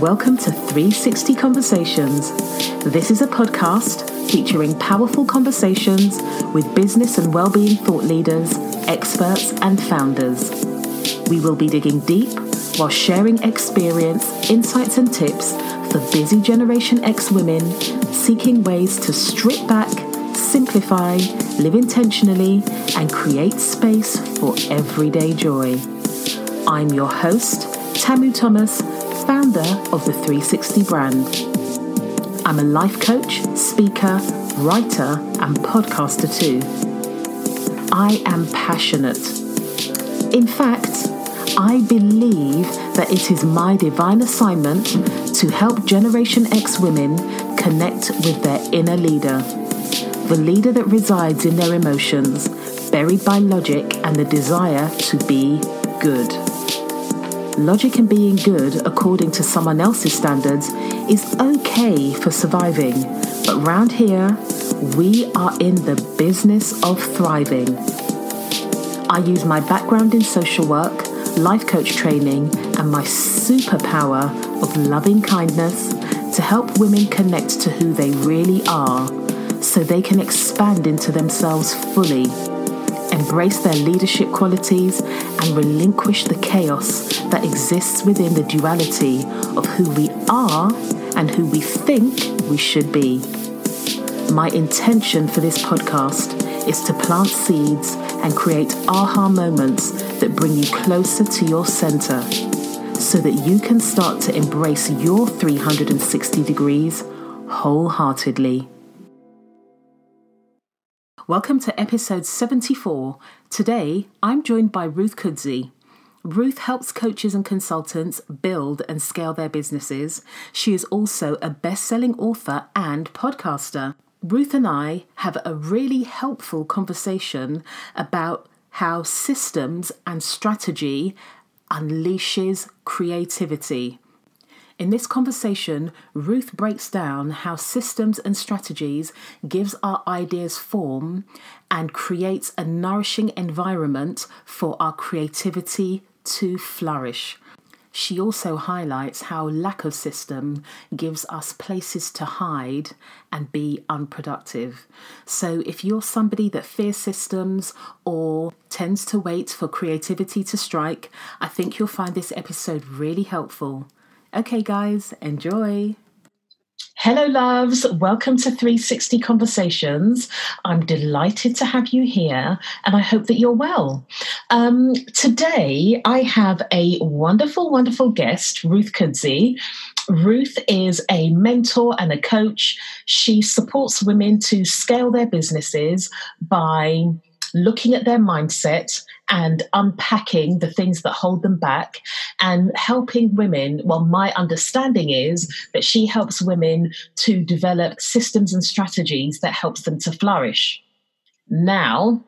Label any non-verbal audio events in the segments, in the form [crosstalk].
Welcome to 360 Conversations. This is a podcast featuring powerful conversations with business and well-being thought leaders, experts, and founders. We will be digging deep while sharing experience, insights, and tips for busy Generation X women seeking ways to strip back, simplify, live intentionally, and create space for everyday joy. I'm your host, Tamu Thomas founder of the 360 brand. I'm a life coach, speaker, writer, and podcaster too. I am passionate. In fact, I believe that it is my divine assignment to help Generation X women connect with their inner leader, the leader that resides in their emotions, buried by logic and the desire to be good. Logic and being good according to someone else's standards is okay for surviving, but round here, we are in the business of thriving. I use my background in social work, life coach training, and my superpower of loving kindness to help women connect to who they really are so they can expand into themselves fully embrace their leadership qualities, and relinquish the chaos that exists within the duality of who we are and who we think we should be. My intention for this podcast is to plant seeds and create aha moments that bring you closer to your center so that you can start to embrace your 360 degrees wholeheartedly. Welcome to episode 74. Today, I'm joined by Ruth Kudzi. Ruth helps coaches and consultants build and scale their businesses. She is also a best selling author and podcaster. Ruth and I have a really helpful conversation about how systems and strategy unleashes creativity. In this conversation, Ruth breaks down how systems and strategies gives our ideas form and creates a nourishing environment for our creativity to flourish. She also highlights how lack of system gives us places to hide and be unproductive. So, if you're somebody that fears systems or tends to wait for creativity to strike, I think you'll find this episode really helpful. Okay, guys, enjoy. Hello, loves. Welcome to 360 Conversations. I'm delighted to have you here and I hope that you're well. Um, today, I have a wonderful, wonderful guest, Ruth Kudzi. Ruth is a mentor and a coach. She supports women to scale their businesses by looking at their mindset and unpacking the things that hold them back and helping women. Well, my understanding is that she helps women to develop systems and strategies that helps them to flourish. Now,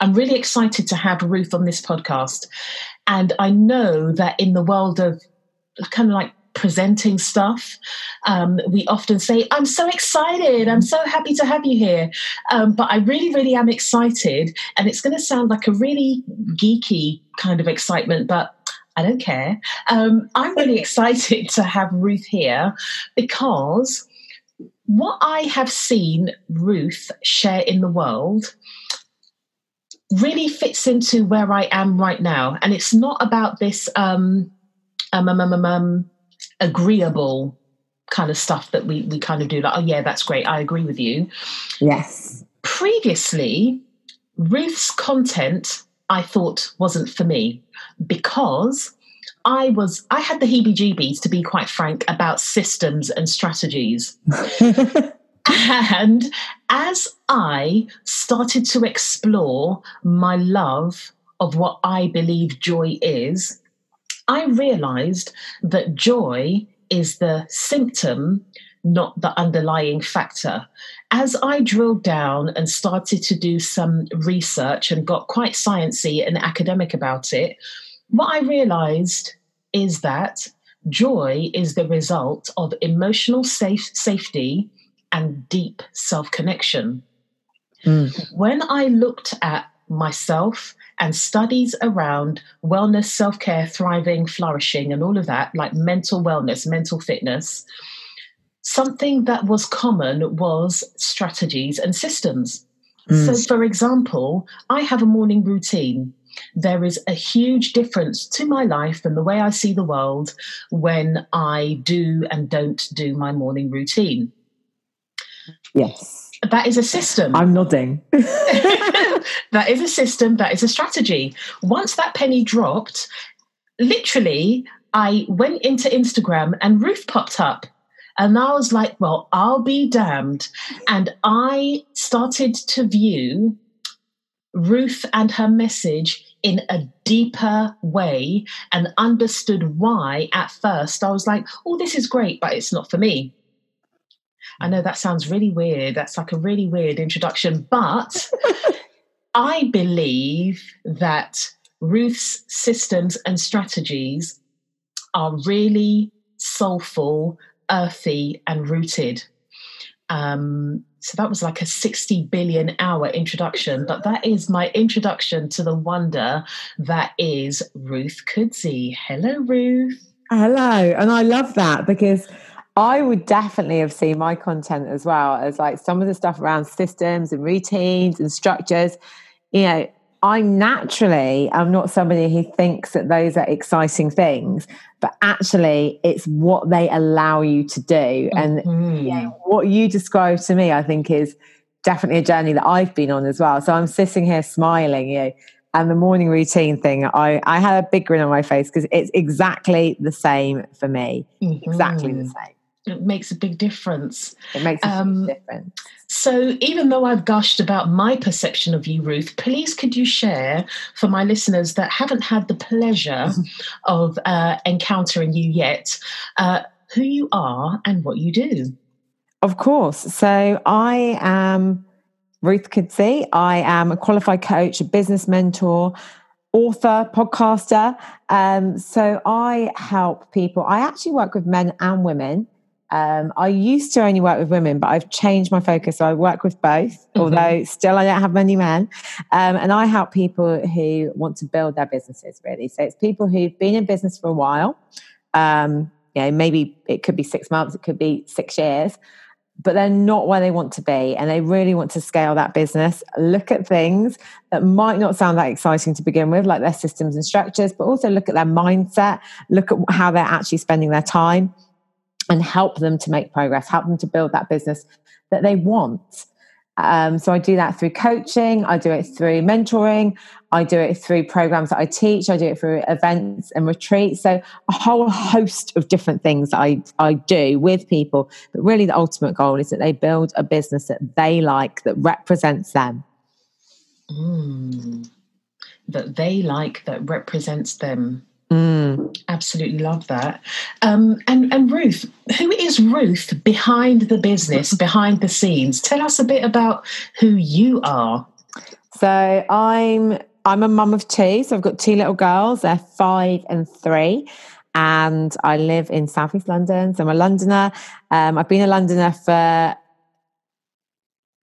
I'm really excited to have Ruth on this podcast. And I know that in the world of kind of like presenting stuff. Um, we often say, I'm so excited, I'm so happy to have you here. Um, but I really, really am excited. And it's going to sound like a really geeky kind of excitement, but I don't care. Um, I'm really [laughs] excited to have Ruth here because what I have seen Ruth share in the world really fits into where I am right now. And it's not about this um, um, um, um, um agreeable kind of stuff that we we kind of do like oh yeah that's great i agree with you. Yes. Previously ruth's content i thought wasn't for me because i was i had the heebie jeebies to be quite frank about systems and strategies. [laughs] And as i started to explore my love of what i believe joy is I realized that joy is the symptom, not the underlying factor. As I drilled down and started to do some research and got quite sciencey and academic about it, what I realized is that joy is the result of emotional safe, safety and deep self connection. Mm. When I looked at myself and studies around wellness, self care, thriving, flourishing, and all of that, like mental wellness, mental fitness, something that was common was strategies and systems. Mm. So, for example, I have a morning routine. There is a huge difference to my life and the way I see the world when I do and don't do my morning routine. Yes. That is a system. I'm nodding. [laughs] that is a system, that is a strategy. Once that penny dropped, literally, I went into Instagram and Ruth popped up. And I was like, well, I'll be damned. And I started to view Ruth and her message in a deeper way and understood why at first I was like, oh, this is great, but it's not for me. I know that sounds really weird. That's like a really weird introduction, but [laughs] I believe that Ruth's systems and strategies are really soulful, earthy, and rooted. Um, so that was like a 60 billion hour introduction, but that is my introduction to the wonder that is Ruth Kudzi. Hello, Ruth. Hello. And I love that because I would definitely have seen my content as well as like some of the stuff around systems and routines and structures. You know, I naturally am not somebody who thinks that those are exciting things, but actually it's what they allow you to do. And mm-hmm. you know, what you described to me, I think, is definitely a journey that I've been on as well. So I'm sitting here smiling, you know, and the morning routine thing, I, I had a big grin on my face because it's exactly the same for me. Mm-hmm. Exactly the same it makes a big difference. It makes a um, difference. So, even though I've gushed about my perception of you, Ruth, please could you share for my listeners that haven't had the pleasure [laughs] of uh, encountering you yet uh, who you are and what you do? Of course. So, I am Ruth Kudzi. I am a qualified coach, a business mentor, author, podcaster. Um, so I help people. I actually work with men and women um, I used to only work with women, but I've changed my focus. So I work with both, mm-hmm. although still I don't have many men. Um, and I help people who want to build their businesses, really. So it's people who've been in business for a while. Um, you know, maybe it could be six months, it could be six years, but they're not where they want to be. And they really want to scale that business. Look at things that might not sound that exciting to begin with, like their systems and structures, but also look at their mindset, look at how they're actually spending their time and help them to make progress, help them to build that business that they want. Um, so I do that through coaching, I do it through mentoring, I do it through programs that I teach, I do it through events and retreats. So a whole host of different things I, I do with people. But really, the ultimate goal is that they build a business that they like, that represents them. Mm, that they like, that represents them. Mm. Absolutely love that. Um, and, and Ruth, who is Ruth behind the business, [laughs] behind the scenes? Tell us a bit about who you are. So I'm I'm a mum of two. So I've got two little girls. They're five and three. And I live in Southeast London. So I'm a Londoner. Um, I've been a Londoner for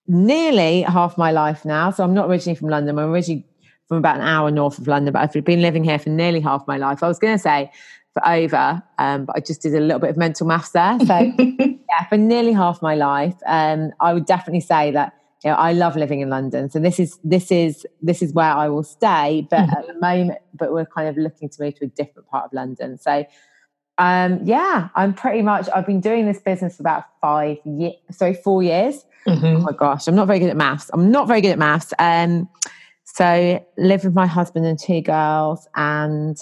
nearly half my life now. So I'm not originally from London. I'm originally from about an hour north of London, but I've been living here for nearly half my life. I was going to say for over, um, but I just did a little bit of mental maths there. So [laughs] yeah, for nearly half my life, um, I would definitely say that you know, I love living in London. So this is this is this is where I will stay. But mm-hmm. at the moment, but we're kind of looking to move to a different part of London. So um, yeah, I'm pretty much I've been doing this business for about five years, sorry, four years. Mm-hmm. Oh my gosh, I'm not very good at maths. I'm not very good at maths. Um, so live with my husband and two girls, and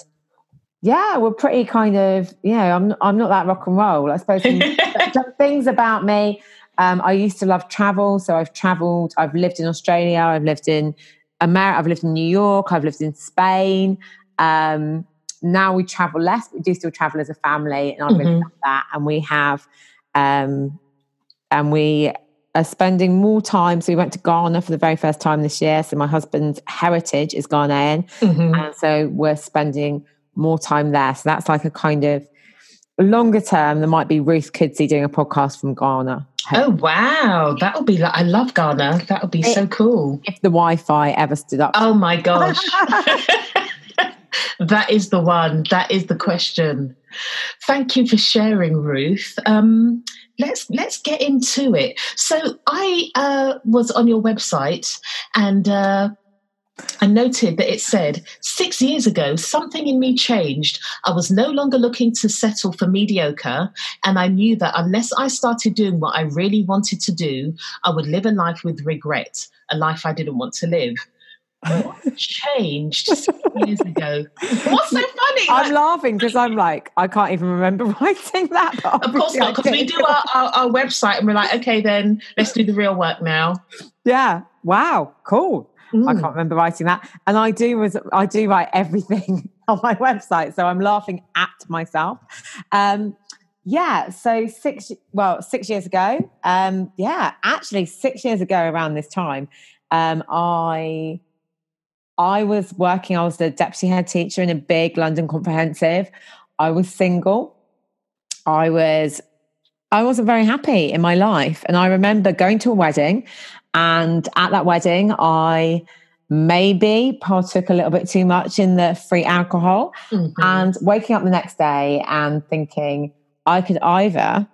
yeah, we're pretty kind of you know I'm I'm not that rock and roll. I suppose [laughs] things about me. Um, I used to love travel, so I've travelled. I've lived in Australia. I've lived in America. I've lived in New York. I've lived in Spain. Um, now we travel less, but we do still travel as a family, and I really mm-hmm. love that. And we have, um, and we are spending more time. So we went to Ghana for the very first time this year. So my husband's heritage is Ghanaian. Mm-hmm. And so we're spending more time there. So that's like a kind of longer term, there might be Ruth Kudzi doing a podcast from Ghana. Oh wow, that would be like I love Ghana. That would be it, so cool. If the Wi-Fi ever stood up. Oh my gosh. [laughs] [laughs] that is the one. That is the question. Thank you for sharing, Ruth. Um, let's let's get into it. So I uh, was on your website and. Uh, I noted that it said, six years ago, something in me changed. I was no longer looking to settle for mediocre. And I knew that unless I started doing what I really wanted to do, I would live a life with regret, a life I didn't want to live. What changed years ago? What's so funny? I'm laughing because I'm like, I can't even remember [laughs] writing that. Of course not, because we do our, our, our website and we're like, okay, then let's do the real work now. Yeah. Wow. Cool. Mm. I can't remember writing that. And I do was I do write everything [laughs] on my website, so I'm laughing at myself. Um, yeah, so six well six years ago, um, yeah, actually six years ago around this time, um, I I was working. I was the deputy head teacher in a big London comprehensive. I was single. I was I wasn't very happy in my life. And I remember going to a wedding and at that wedding, I maybe partook a little bit too much in the free alcohol mm-hmm. and waking up the next day and thinking I could either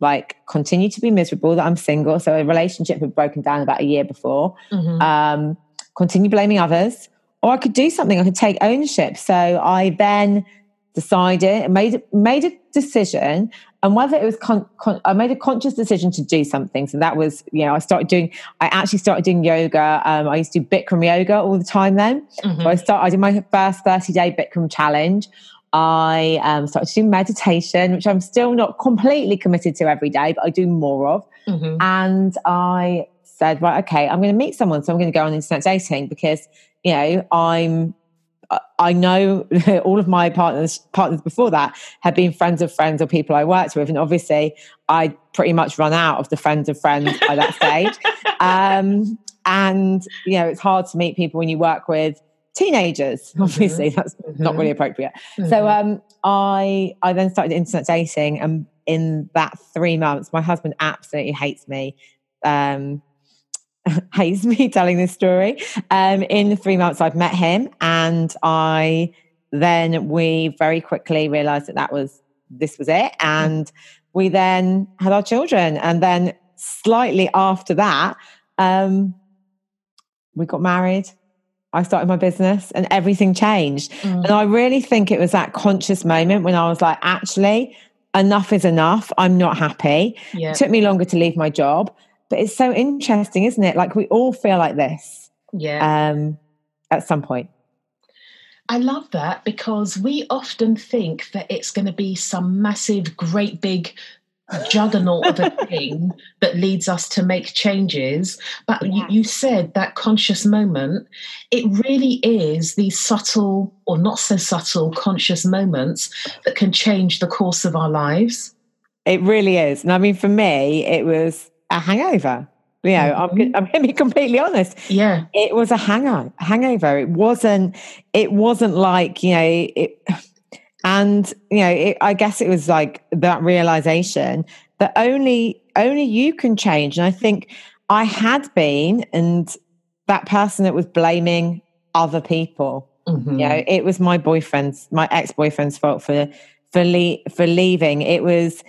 like continue to be miserable that I'm single. So a relationship had broken down about a year before. Mm-hmm. Um, continue blaming others, or I could do something. I could take ownership. So I then decided, made made a decision, and whether it was, con- con- I made a conscious decision to do something. So that was, you know, I started doing. I actually started doing yoga. Um, I used to do Bikram yoga all the time. Then, mm-hmm. so I started. I did my first thirty day Bikram challenge. I um, started to do meditation, which I'm still not completely committed to every day, but I do more of. Mm-hmm. And I said, right, okay, I'm going to meet someone, so I'm going to go on internet dating because you know I'm I know [laughs] all of my partners partners before that had been friends of friends or people I worked with, and obviously I pretty much run out of the friends of friends by that [laughs] stage. Um, and you know, it's hard to meet people when you work with teenagers. Mm-hmm. [laughs] Obviously, mm-hmm. that's mm-hmm. not really appropriate. Mm-hmm. So um, I I then started internet dating, and in that three months, my husband absolutely hates me. Um, [laughs] hates me telling this story. Um, in the three months I've met him, and I then we very quickly realized that that was this was it, and we then had our children, and then slightly after that, um, we got married. I started my business and everything changed. Mm. And I really think it was that conscious moment when I was like, actually, enough is enough. I'm not happy. Yeah. It took me longer to leave my job. But it's so interesting, isn't it? Like we all feel like this. Yeah. Um, at some point. I love that because we often think that it's going to be some massive, great big juggernaut of a [laughs] thing that leads us to make changes. But yeah. you, you, said that conscious moment, it really is these subtle or not so subtle conscious moments that can change the course of our lives. It really is. And I mean, for me, it was a hangover. You know, mm-hmm. I'm, I'm going to be completely honest. Yeah, it was a hangover. Hangover. It wasn't. It wasn't like you know it. And you know, it, I guess it was like that realization that only only you can change. And I think I had been, and that person that was blaming other people. Mm-hmm. You know, it was my boyfriend's, my ex boyfriend's fault for for le- for leaving. It was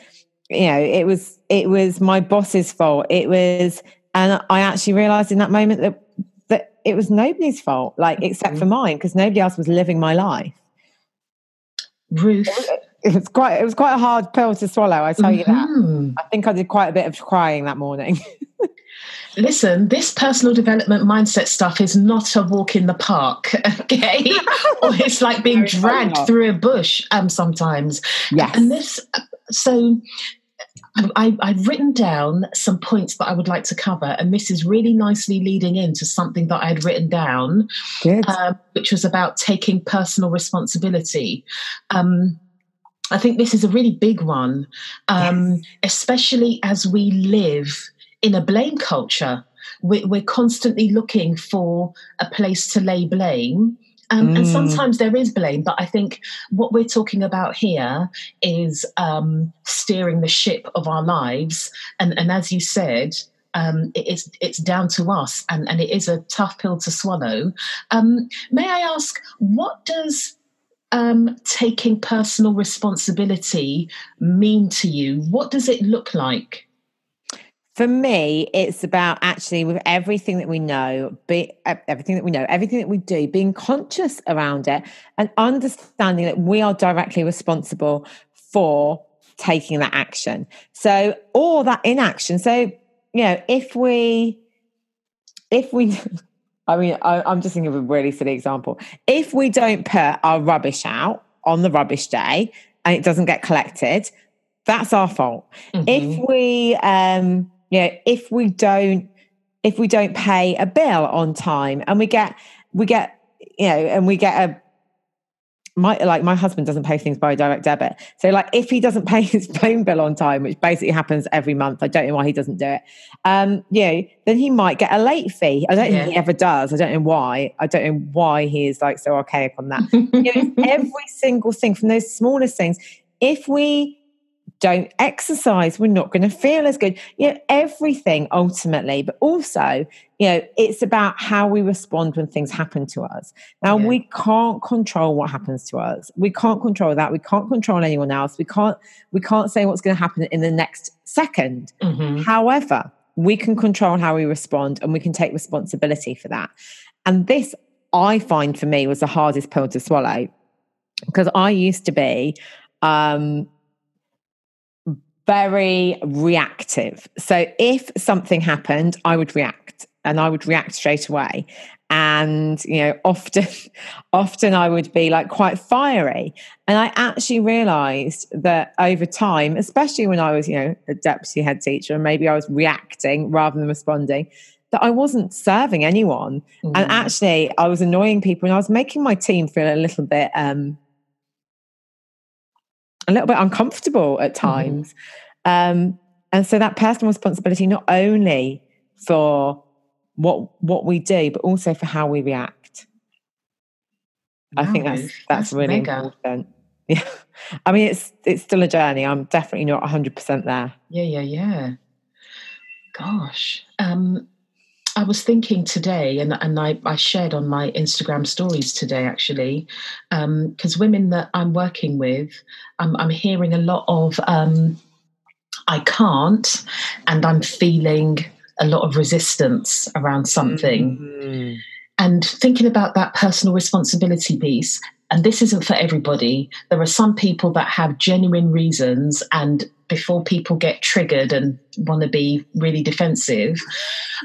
you know, it was it was my boss's fault. It was, and I actually realised in that moment that that it was nobody's fault, like except mm-hmm. for mine, because nobody else was living my life. Ruth, it was quite it was quite a hard pill to swallow. I tell mm-hmm. you that. Mm-hmm. I think I did quite a bit of crying that morning. [laughs] Listen, this personal development mindset stuff is not a walk in the park, [laughs] okay? [laughs] or it's like being dragged through a bush um, sometimes. Yes. And this, so I, have written down some points that I would like to cover, and this is really nicely leading into something that I had written down, um, which was about taking personal responsibility. Um, I think this is a really big one, um, yes. especially as we live in a blame culture. We're, we're constantly looking for a place to lay blame Um, mm. And sometimes there is blame, but I think what we're talking about here is um, steering the ship of our lives. And, and as you said, um, it's it's down to us, and, and it is a tough pill to swallow. Um, may I ask, what does um, taking personal responsibility mean to you? What does it look like? For me, it's about actually with everything that we know, be, everything that we know, everything that we do, being conscious around it and understanding that we are directly responsible for taking that action. So, or that inaction. So, you know, if we, if we, [laughs] I mean, I, am just thinking of a really silly example. If we don't put our rubbish out on the rubbish day and it doesn't get collected, that's our fault. Mm-hmm. If we, um, you know, if we don't, if we don't pay a bill on time and we get, we get, you know, and we get a my like my husband doesn't pay things by direct debit. So like if he doesn't [laughs] pay his phone bill on time, which basically happens every month, I don't know why he doesn't do it. Um, you know, then he might get a late fee. I don't yeah. think he ever does. I don't know why. I don't know why he is like so archaic on that. [laughs] you know, every single thing from those smallest things. If we don't exercise, we're not going to feel as good. You know, everything ultimately, but also, you know, it's about how we respond when things happen to us. Now, yeah. we can't control what happens to us. We can't control that. We can't control anyone else. We can't, we can't say what's going to happen in the next 2nd mm-hmm. However, we can control how we respond and we can take responsibility for that. And this, I find for me, was the hardest pill to swallow because I used to be, um, very reactive. So if something happened, I would react and I would react straight away. And, you know, [laughs] often, often I would be like quite fiery. And I actually realized that over time, especially when I was, you know, a deputy head teacher, and maybe I was reacting rather than responding, that I wasn't serving anyone. Mm. And actually, I was annoying people and I was making my team feel a little bit, um, a little bit uncomfortable at mm-hmm. times. Mm-hmm. Um, and so that personal responsibility, not only for what what we do, but also for how we react. Wow, I think that's that's, that's really mega. important. [laughs] Yeah, I mean it's it's still a journey. I'm definitely not 100 percent there. Yeah, yeah, yeah. Gosh, um, I was thinking today, and, and I, I shared on my Instagram stories today actually, because um, women that I'm working with, I'm, I'm hearing a lot of um, I can't, and I'm feeling a lot of resistance around something. Mm-hmm. And thinking about that personal responsibility piece, and this isn't for everybody. There are some people that have genuine reasons, and before people get triggered and want to be really defensive,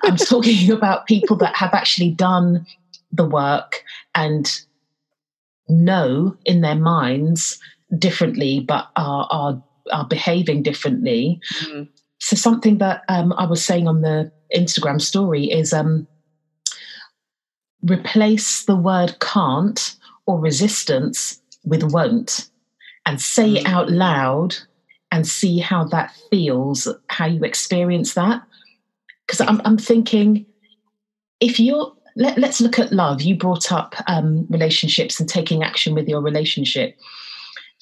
I'm [laughs] talking about people that have actually done the work and know in their minds differently, but are are, are behaving differently. Mm. So something that um, I was saying on the Instagram story is um, replace the word can't or resistance with won't and say it out loud and see how that feels, how you experience that. Because I'm, I'm thinking, if you're, let, us look at love. You brought up um, relationships and taking action with your relationship.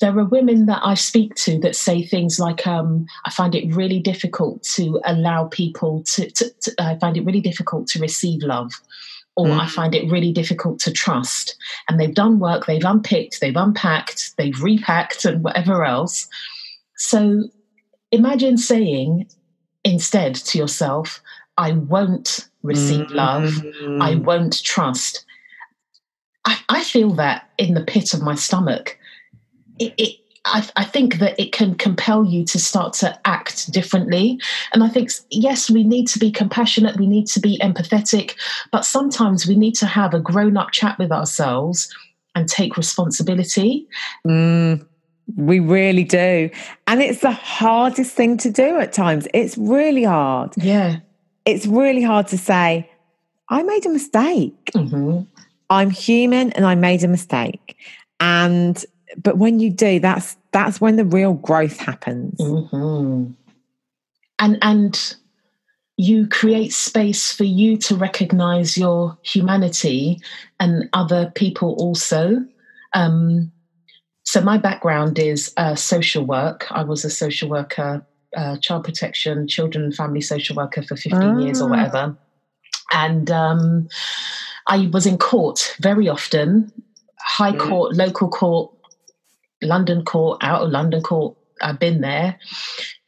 There are women that I speak to that say things like, um, I find it really difficult to allow people to, to, to I find it really difficult to receive love or mm. I find it really difficult to trust. And they've done work, they've unpicked, they've unpacked, they've repacked, and whatever else. So imagine saying instead to yourself, I won't receive mm. love, I won't trust. I, I, feel that in the pit of my stomach. It, it, I, I, think that it can compel you to start to act differently. And I think, yes, we need to be compassionate, we need to be empathetic, but sometimes we need to have a grown up chat with ourselves and take responsibility. Mm, we really do. And it's the hardest thing to do at times. It's really hard. Yeah. It's really hard to say, I made a mistake. Mm-hmm. I'm human and I made a mistake. And but when you do, that's that's when the real growth happens. Mm-hmm. And and you create space for you to recognize your humanity and other people also. Um, so, my background is uh, social work. I was a social worker, uh, child protection, children and family social worker for 15 ah. years or ah. whatever. And um, I was in court very often, high mm. court, local court, London court, out of London court. I've been there.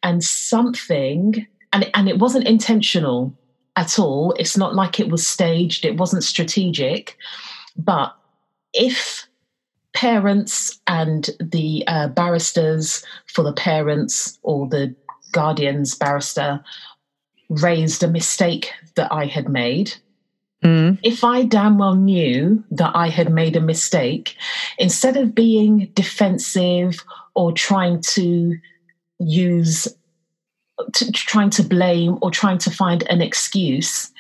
And something and and it wasn't intentional at all. It's not like it was staged. It wasn't strategic. But if parents and the uh, barristers for the parents or the guardian's barrister raised a mistake that I had made. Mm. If I damn well knew that I had made a mistake, instead of being defensive or trying to use to, trying to blame or trying to find an excuse,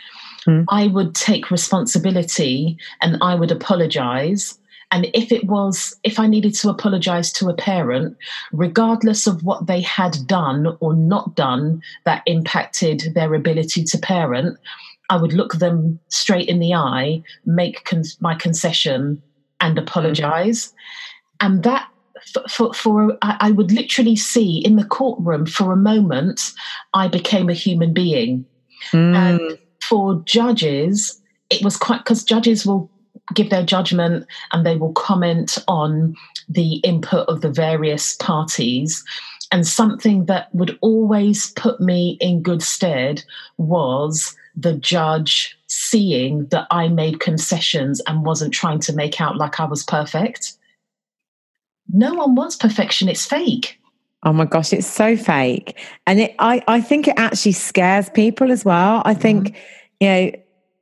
mm. I would take responsibility and I would apologize. And if it was, if I needed to apologize to a parent, regardless of what they had done or not done that impacted their ability to parent, I would look them straight in the eye, make con- my concession, and apologize. And that for, for, for I would literally see in the courtroom for a moment, I became a human being. Mm. And for judges, it was quite because judges will give their judgment and they will comment on the input of the various parties. And something that would always put me in good stead was the judge seeing that I made concessions and wasn't trying to make out like I was perfect no one wants perfection. It's fake. Oh my gosh, it's so fake. And it, I, I think it actually scares people as well. I think, mm-hmm. you know,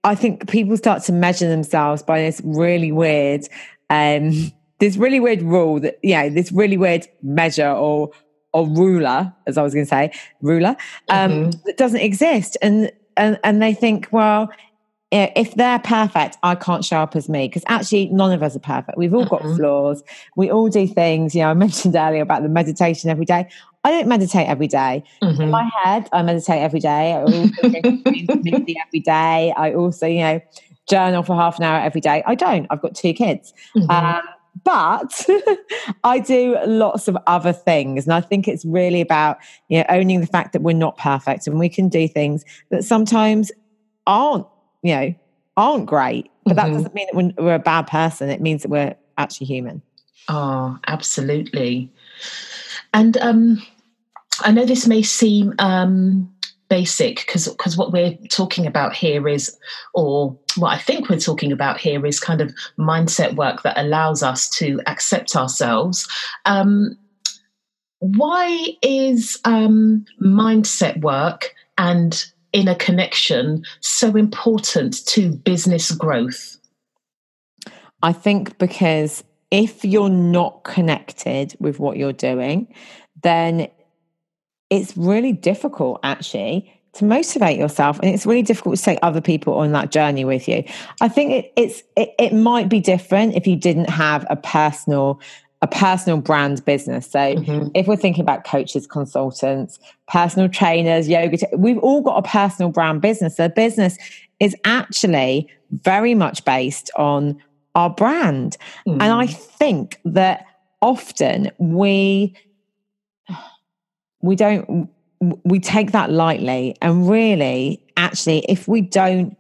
I think people start to measure themselves by this really weird, um, this really weird rule that, yeah, you know, this really weird measure or, or ruler, as I was going to say, ruler, um, mm-hmm. that doesn't exist. And, and, and they think, well, if they're perfect, I can't show up as me because actually none of us are perfect. We've all got mm-hmm. flaws. We all do things. You know, I [laughs] mentioned earlier about the meditation every day. I don't meditate every day. Mm-hmm. In my head, I meditate every day. I also [laughs] every day. I also, you know, journal for half an hour every day. I don't. I've got two kids. Mm-hmm. Um, but [laughs] I do lots of other things. And I think it's really about, you know, owning the fact that we're not perfect and we can do things that sometimes aren't you know, aren't great. But mm-hmm. that doesn't mean that we're a bad person. It means that we're actually human. Oh, absolutely. And um, I know this may seem um, basic because because what we're talking about here is, or what I think we're talking about here is kind of mindset work that allows us to accept ourselves. Um, why is um, mindset work and inner connection so important to business growth? I think because if you're not connected with what you're doing, then it's really difficult actually to motivate yourself and it's really difficult to take other people on that journey with you i think it, it's it, it might be different if you didn't have a personal a personal brand business. So mm-hmm. if we're thinking about coaches, consultants, personal trainers, yoga, we've all got a personal brand business. The business is actually very much based on our brand. Mm-hmm. And I think that often we we don't we take that lightly and really actually if we don't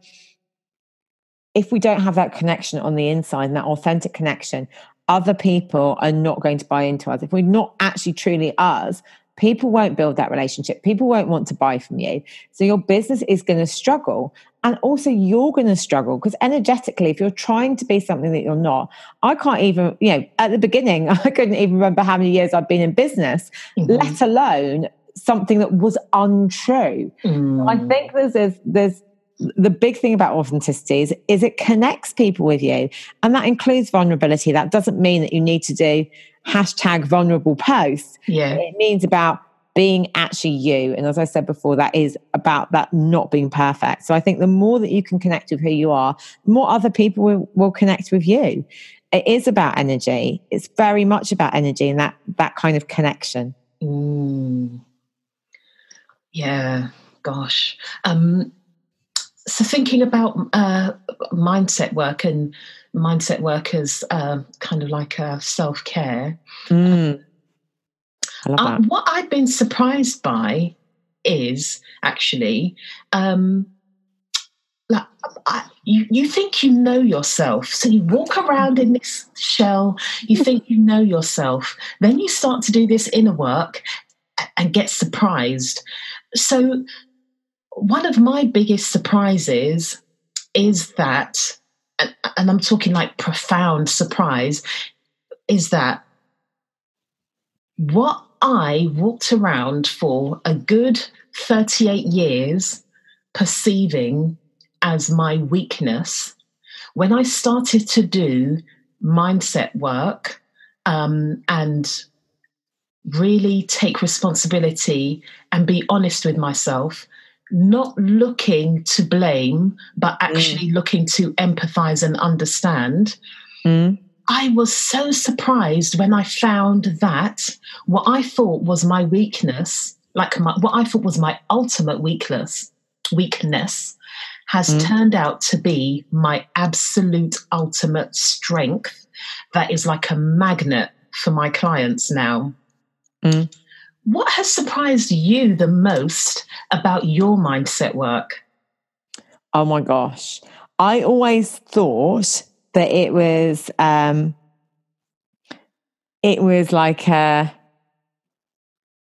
if we don't have that connection on the inside and that authentic connection other people are not going to buy into us. If we're not actually truly us, people won't build that relationship. People won't want to buy from you. So your business is going to struggle. And also, you're going to struggle because energetically, if you're trying to be something that you're not, I can't even, you know, at the beginning, [laughs] I couldn't even remember how many years I've been in business, mm-hmm. let alone something that was untrue. Mm. I think there's, there's, there's the big thing about authenticity is, is it connects people with you. And that includes vulnerability. That doesn't mean that you need to do hashtag vulnerable posts. Yeah. It means about being actually you. And as I said before, that is about that not being perfect. So I think the more that you can connect with who you are, the more other people will, will connect with you. It is about energy. It's very much about energy and that that kind of connection. Mm. Yeah gosh. Um, so thinking about uh, mindset work and mindset work as uh, kind of like a self care. Mm. Uh, what I've been surprised by is actually um, like I, you, you think you know yourself. So you walk around in this shell you think you know yourself. Then you start to do this inner work and get surprised. So one of my biggest surprises is that and, and i'm talking like profound surprise is that what i walked around for a good 38 years perceiving as my weakness, when I started to do mindset work um, and really take responsibility and be honest with myself, not looking to blame, but mm. actually mm. looking to empathize and understand. Mm. I was so surprised when I found that what I thought was my weakness, like my, what I thought was my ultimate weakness, weakness, has mm. turned out to be my absolute ultimate strength that is like a magnet for my clients now. Mm. What has surprised you the most about your mindset work? Oh my gosh. I always thought that it was um it was like a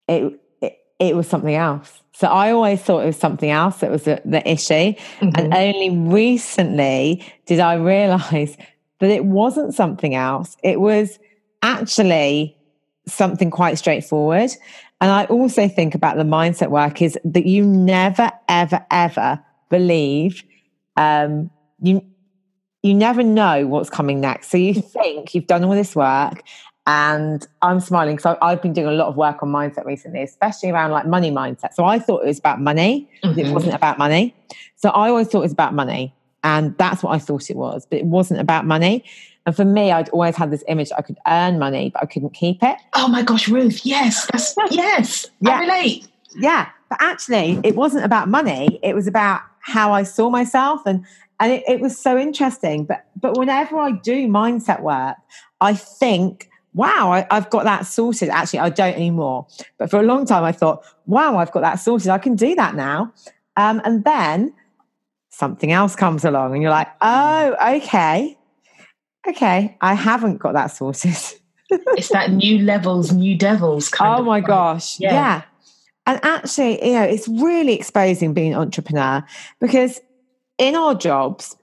it it, it was something else. So I always thought it was something else that was the, the issue. Mm-hmm. And only recently did I realize that it wasn't something else. It was actually something quite straightforward. And I also think about the mindset work is that you never, ever, ever believe um, you you never know what's coming next. So you think you've done all this work and I'm smiling because I've been doing a lot of work on mindset recently, especially around like money mindset. So I thought it was about money. Mm-hmm. It wasn't about money. So I always thought it was about money. And that's what I thought it was, but it wasn't about money. And for me, I'd always had this image I could earn money, but I couldn't keep it. Oh my gosh, Ruth, yes, that's, [laughs] yes, yeah. I relate. Yeah, but actually, it wasn't about money. It was about how I saw myself, and and it, it was so interesting. But but whenever I do mindset work, I think wow, I, have got that sorted. Actually, I don't anymore. But for a long time, I thought, wow, I've got that sorted. I can do that now. Um, and then something else comes along, and you're like, oh, okay. Okay, I haven't got that sorted. it's that new levels, new devils kind oh my gosh. Yeah. yeah. And actually, you know, it's really exposing being an entrepreneur because in our jobs,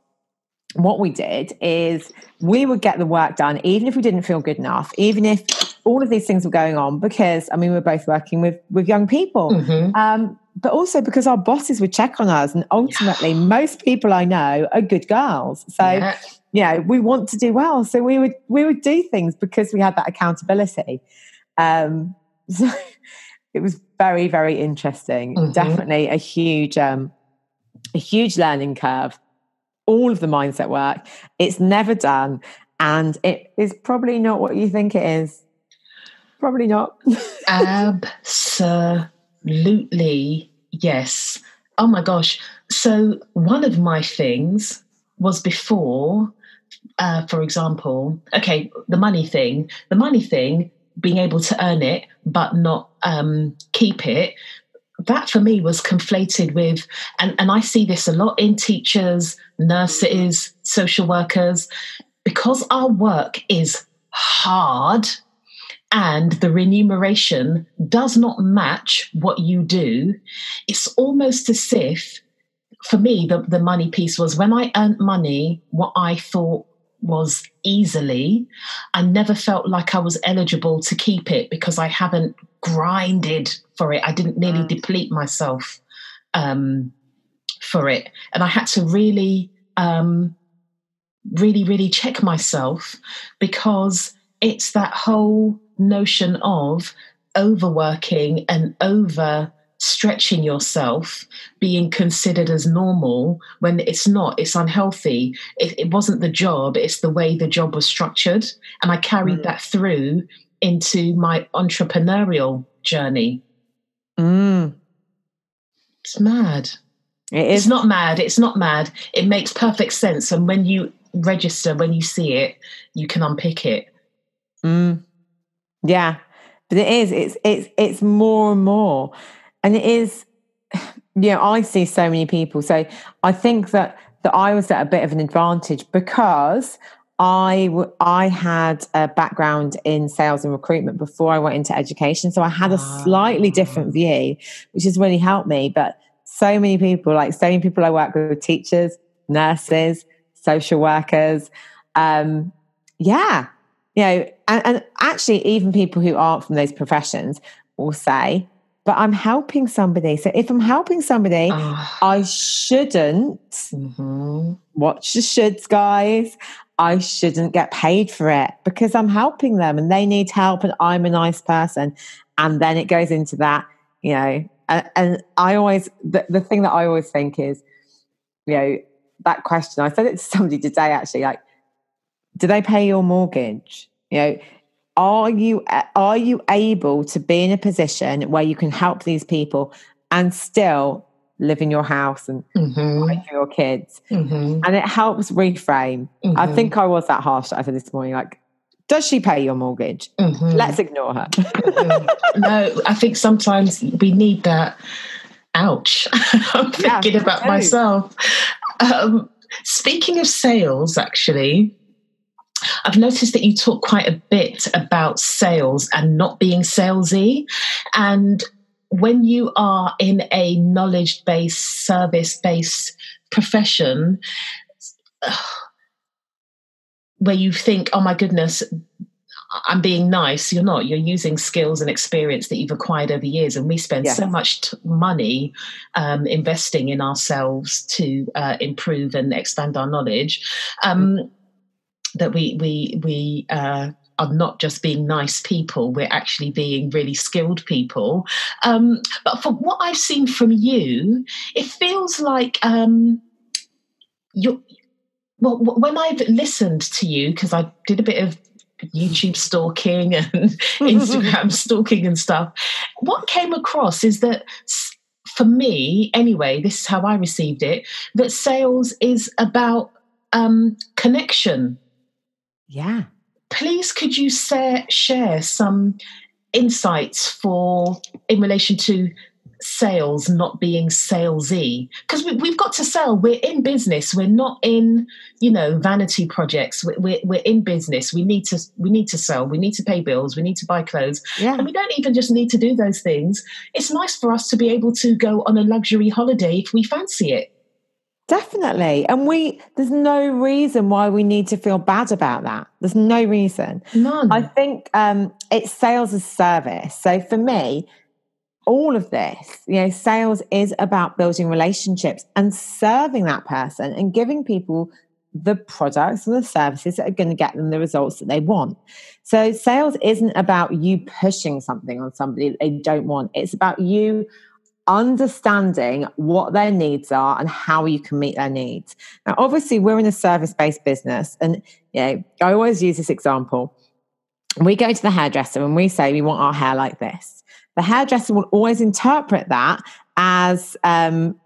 what we did is we would get the work done even if we didn't feel good enough even if all of these things were going on because i mean we are both working with with young people mm-hmm. um, but also because our bosses would check on us and ultimately yeah. most people i know are good girls so yeah. yeah we want to do well so we would we would do things because we had that accountability um, [laughs] so it was very very interesting mm-hmm. definitely a huge um, a huge learning curve all of the mindset work. It's never done. And it is probably not what you think it is. Probably not. [laughs] Absolutely. Absolutely, yes. Oh my gosh. So, one of my things was before, uh, for example, okay, the money thing, the money thing, being able to earn it but not um, keep it that for me was conflated with, and, and I see this a lot in teachers, nurses, social workers, because our work is hard and the remuneration does not match what you do, it's almost as if, for me, the, the money piece was when I earned money, what I thought was easily. I never felt like I was eligible to keep it because I haven't grinded for it. I didn't nearly mm. deplete myself um, for it. And I had to really, um, really, really check myself because it's that whole notion of overworking and over stretching yourself being considered as normal when it's not it's unhealthy it, it, wasn't the job it's the way the job was structured and i carried mm. that through into my entrepreneurial journey mm. It's mad. It is It's not mad. It's not mad. It makes perfect sense. And when you register, when you see it, you can unpick it. Mm. Yeah, but it is. It's it's it's more and more, and it is. [sighs] You know, I see so many people. So I think that that I was at a bit of an advantage because I w- I had a background in sales and recruitment before I went into education, so I had a slightly Ah. different view, which has really helped me. But so many people, like so many people I work with, teachers, nurses, social workers, um, yeah, you know, and, and actually, even people who aren't from those professions will say, "But I'm helping somebody." So if I'm helping somebody, Ah. I shouldn't Mhm. watch the shoulds, guys. I shouldn't get paid for it because I'm helping them and they need help and I'm a nice person. And then it goes into that, you know, and, and I always, the, the thing that I always think is, you know, that question, I said it to somebody today actually, like, do they pay your mortgage? You know, are you are you able to be in a position where you can help these people and still live in your house and Mhm. for your kids? Mhm. and it helps reframe. I Mhm. think I was that harsh I said this morning. Like, does she pay your mortgage? Mhm. Let's ignore her. Mhm. no, I think sometimes we need that. Ouch. [laughs] I'm thinking me about myself. Um, speaking of sales, actually, I've noticed that you talk quite a bit about sales and not being salesy. And when you are in a knowledge based, service based profession, [sighs] where you think, oh my goodness, I'm being nice. You're not. You're using skills and experience that you've acquired over the years, and we spend Yes. so much t- money um, investing in ourselves to uh, improve and expand our knowledge um, that we we we uh, are not just being nice people. We're actually being really skilled people. Um, but from what I've seen from you, it feels like um, you. Well, when I've listened to you, because I did a bit of YouTube stalking [laughs] and Instagram [laughs] stalking and stuff. What came across is that, for me, anyway, this is how I received it that sales is about um, connection. Yeah. Please, could you sa- share some insights for in relation to sales not being salesy? Because we, we've got to sell. We're in business. We're not in you know vanity projects. We're, we're, we're in business. We need to we need to sell. We need to pay bills. We need to buy clothes. Yeah. and we don't even just need to do those things. It's nice for us to be able to go on a luxury holiday if we fancy it Definitely. And we, there's no reason why we need to feel bad about that. There's no reason. none I think um, it's sales as service. So for me, all of this, you know, sales is about building relationships and serving that person and giving people the products and the services that are going to get them the results that they want. So sales isn't about you pushing something on somebody that they don't want. It's about you understanding what their needs are and how you can meet their needs. Now, obviously, we're in a service-based business, and you know, I always use this example we go to the hairdresser and we say we want our hair like this. The hairdresser will always interpret that as, um,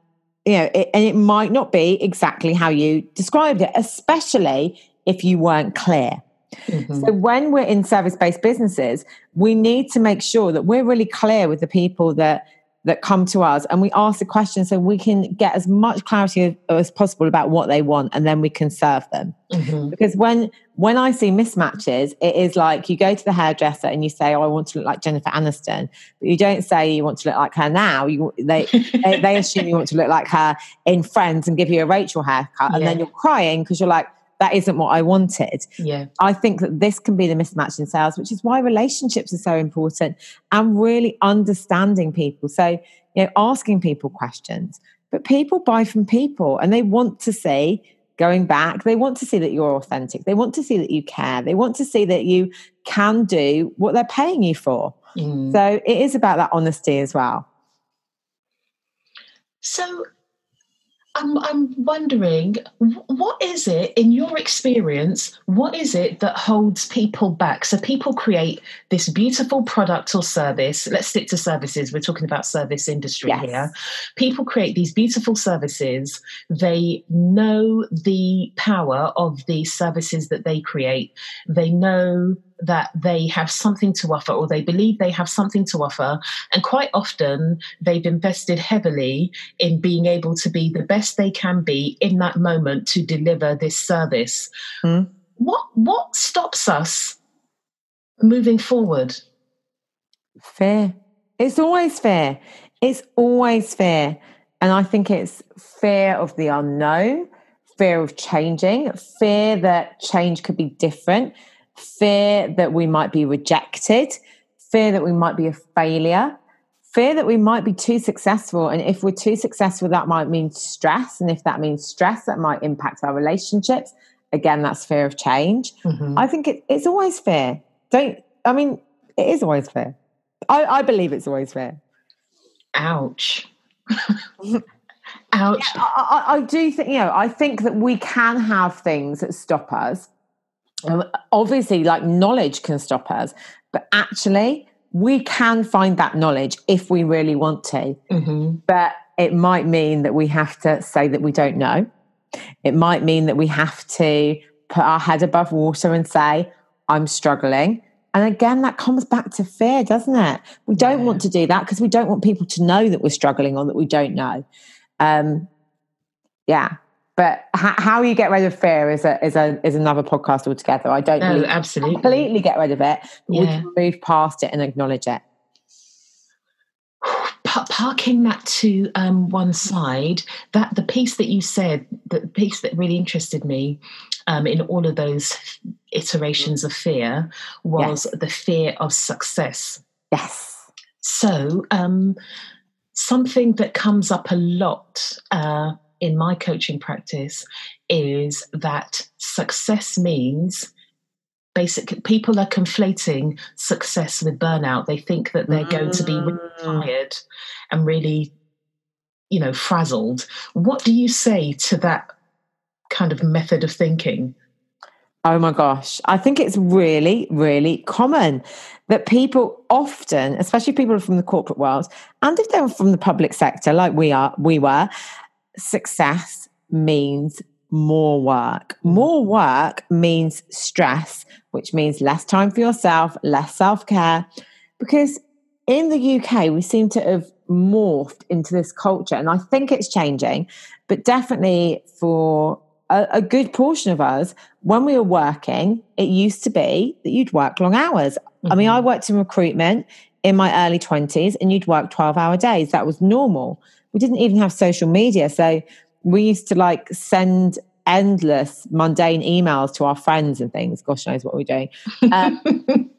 you know, it, and it might not be exactly how you described it, especially if you weren't clear. Mhm. So when we're in service-based businesses, we need to make sure that we're really clear with the people that that come to us and we ask the questions so we can get as much clarity as, possible about what they want and then we can serve them Mhm. because when when I see mismatches, it is like you go to the hairdresser and you say, "Oh, I want to look like Jennifer Aniston," but you don't say you want to look like her now. You they they, they assume you want to look like her in Friends and give you a Rachel haircut, and then [laughs] you're crying because you're like, "That isn't what I wanted." yeah I think that this can be the mismatch in sales, which is why relationships are so important and really understanding people. So, you know, asking people questions. But people buy from people and they want to see, going back, they want to see that you're authentic. They want to see that you care. They want to see that you can do what they're paying you for. Mm. So it is about that honesty as well. So I'm, I'm wondering, what is it in your experience? What is it that holds people back? So people create this beautiful product or service. Let's stick to services. We're talking about service industry yes. here. People create these beautiful services. They know the power of the services that they create. They know that they have something to offer or they believe they have something to offer. And quite often they've invested heavily in being able to be the best they can be in that moment to deliver this service. Mm. What what stops us moving forward? Fear. It's always fear. It's always fear. And I think it's fear of the unknown, fear of changing, fear that change could be different fear that we might be rejected, fear that we might be a failure, fear that we might be too successful. And if we're too successful, that might mean stress. And if that means stress, that might impact our relationships. Again, that's fear of change. Mm-hmm. I think it, it's always fear. Don't, I mean, it is always fear. I, I believe it's always fear. Ouch. [laughs] Ouch. Yeah, I, I, I do think, you know, I think that we can have things that stop us obviously, like knowledge can stop us, but actually, we can find that knowledge if we really want to. Mm-hmm. But it might mean that we have to say that we don't know. It might mean that we have to put our head above water and say, I'm struggling. And again, that comes back to fear, doesn't it? We don't yeah. want to do that because we don't want people to know that we're struggling or that we don't know. Um, yeah. But how you get rid of fear is a, is a is another podcast altogether. I don't no, absolutely completely get rid of it. Yeah. We can move past it and acknowledge it. [sighs] Parking that to um, one side, that the piece that you said, the piece that really interested me um, in all of those iterations of fear was yes. the fear of success. Yes. So, um, something that comes up a lot uh, in my coaching practice is that success means basic people are conflating success with burnout they think that they're going to be really mm. tired and really you know frazzled what do you say to that kind of method of thinking Oh my gosh. I think it's really, really common that people often, especially people from the corporate world, and if they're from the public sector, like we are, we were, success means more work. More work means stress, which means less time for yourself, less self care. Because in the UK, we seem to have morphed into this culture, and I think it's changing, but definitely for a, a, good portion of us, when we were working, it used to be that you'd work long hours. Mm-hmm. I mean, I mm-hmm. worked in recruitment in my early 20s, and you'd work 12 hour days. That was normal we didn't even have social media. So we used to like send endless mundane emails to our friends and things. Gosh knows what we're doing. Um,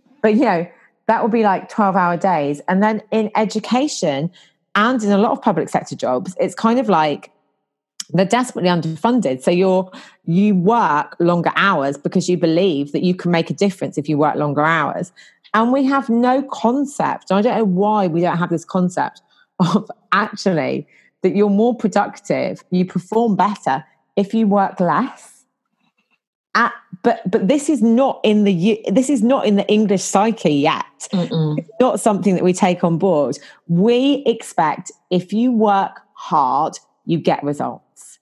[laughs] but you know, that would be like 12 hour days. And then in education and in a lot of public sector jobs, it's kind of like they're desperately underfunded. So you're you work longer hours because you believe that you can make a difference if you work longer hours. And we have no concept. I don't know why we don't have this concept of actually that you're more productive, you perform better if you work less. At, but but this is not in the this is not in the English psyche yet. Mm-mm. It's not something that we take on board. We expect if you work hard, you get results.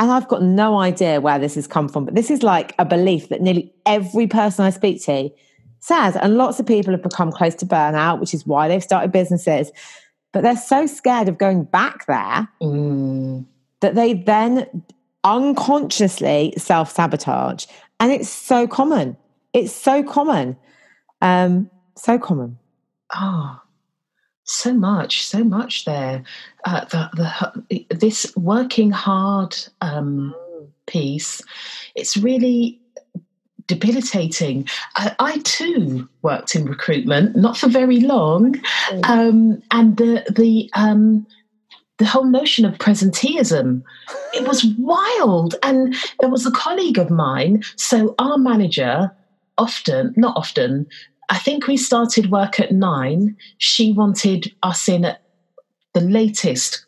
And I've got no idea where this has come from, but this is like a belief that nearly every person I speak to says, and lots of people have become close to burnout, which is why they've started businesses but they're so scared of going back there mm. that they then unconsciously self sabotage. And it's so common. It's so common. Um, so common. Oh, so much, so much there. Uh, the, the, this working hard um, piece, it's really debilitating. I, I, too worked in recruitment, not for very long, mm. um, and the the um, the whole notion of presenteeism it was wild. And there was a colleague of mine. So our manager often, not often, I think we started work at nine. She wanted us in at the latest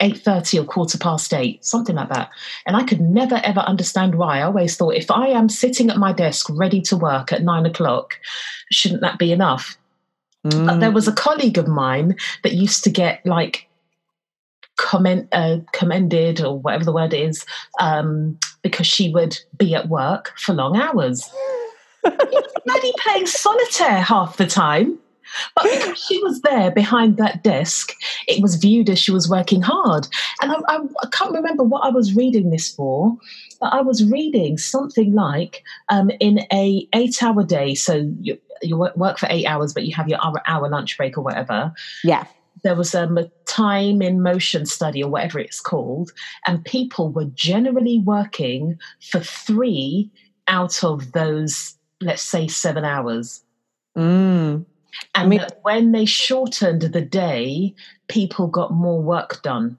8.30 or quarter past 8 something like that. And i could never ever understand why. I always thought if i am sitting at my desk ready to work at 9 o'clock shouldn't that be enough? Mm. but there was a colleague of mine that used to get like comment uh, commended or whatever the word is um, because she would be at work for long hours. [laughs] Bloody playing solitaire half the time but because she was there behind that desk, it was viewed as she was working hard. And I, I, I can't remember what I was reading this for, but I was reading something like um, in a eight-hour day. So you, you work for eight hours, but you have your hour, hour lunch break or whatever. Yeah there was um, a time in motion study or whatever it's called, and people were generally working for three out of those, let's say, seven hours. Mm. And I mean, when they shortened the day, people got more work done.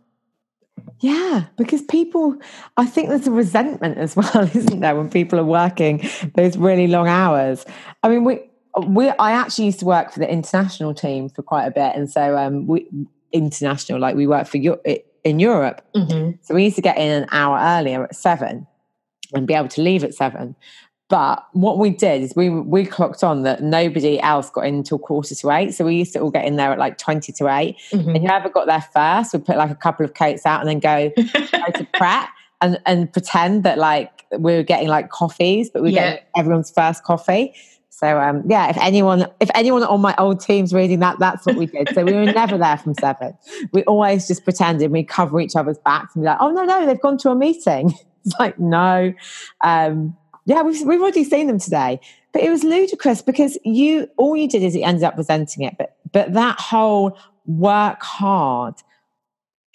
Yeah, because people, I think there's a resentment as [laughs] well, isn't there, when people are working those really long hours. I mean, we, we, I actually used to work for the international team for quite a bit, and so um, we international, like we work for in Europe. Mm-hmm. So we used to get in an hour earlier at seven and be able to leave at seven. But what we did is we we clocked on that nobody else got in until quarter to eight. So we used to all get in there at like 20 to 8 mm-hmm. And whoever got there first would put like a couple of coats out and then go, [laughs] go to prep and, and pretend that like we were getting like coffees, but we were yeah. getting everyone's first coffee. So um, yeah, if anyone if anyone on my old team's reading that, that's what we did. So we were never there from seven. We always just pretended we cover each other's backs and be like, oh no, no, they've gone to a meeting. [laughs] It's like no. Um, yeah, we've, we've already seen them today. But it was ludicrous because you all you did is you ended up presenting it. But but that whole work hard.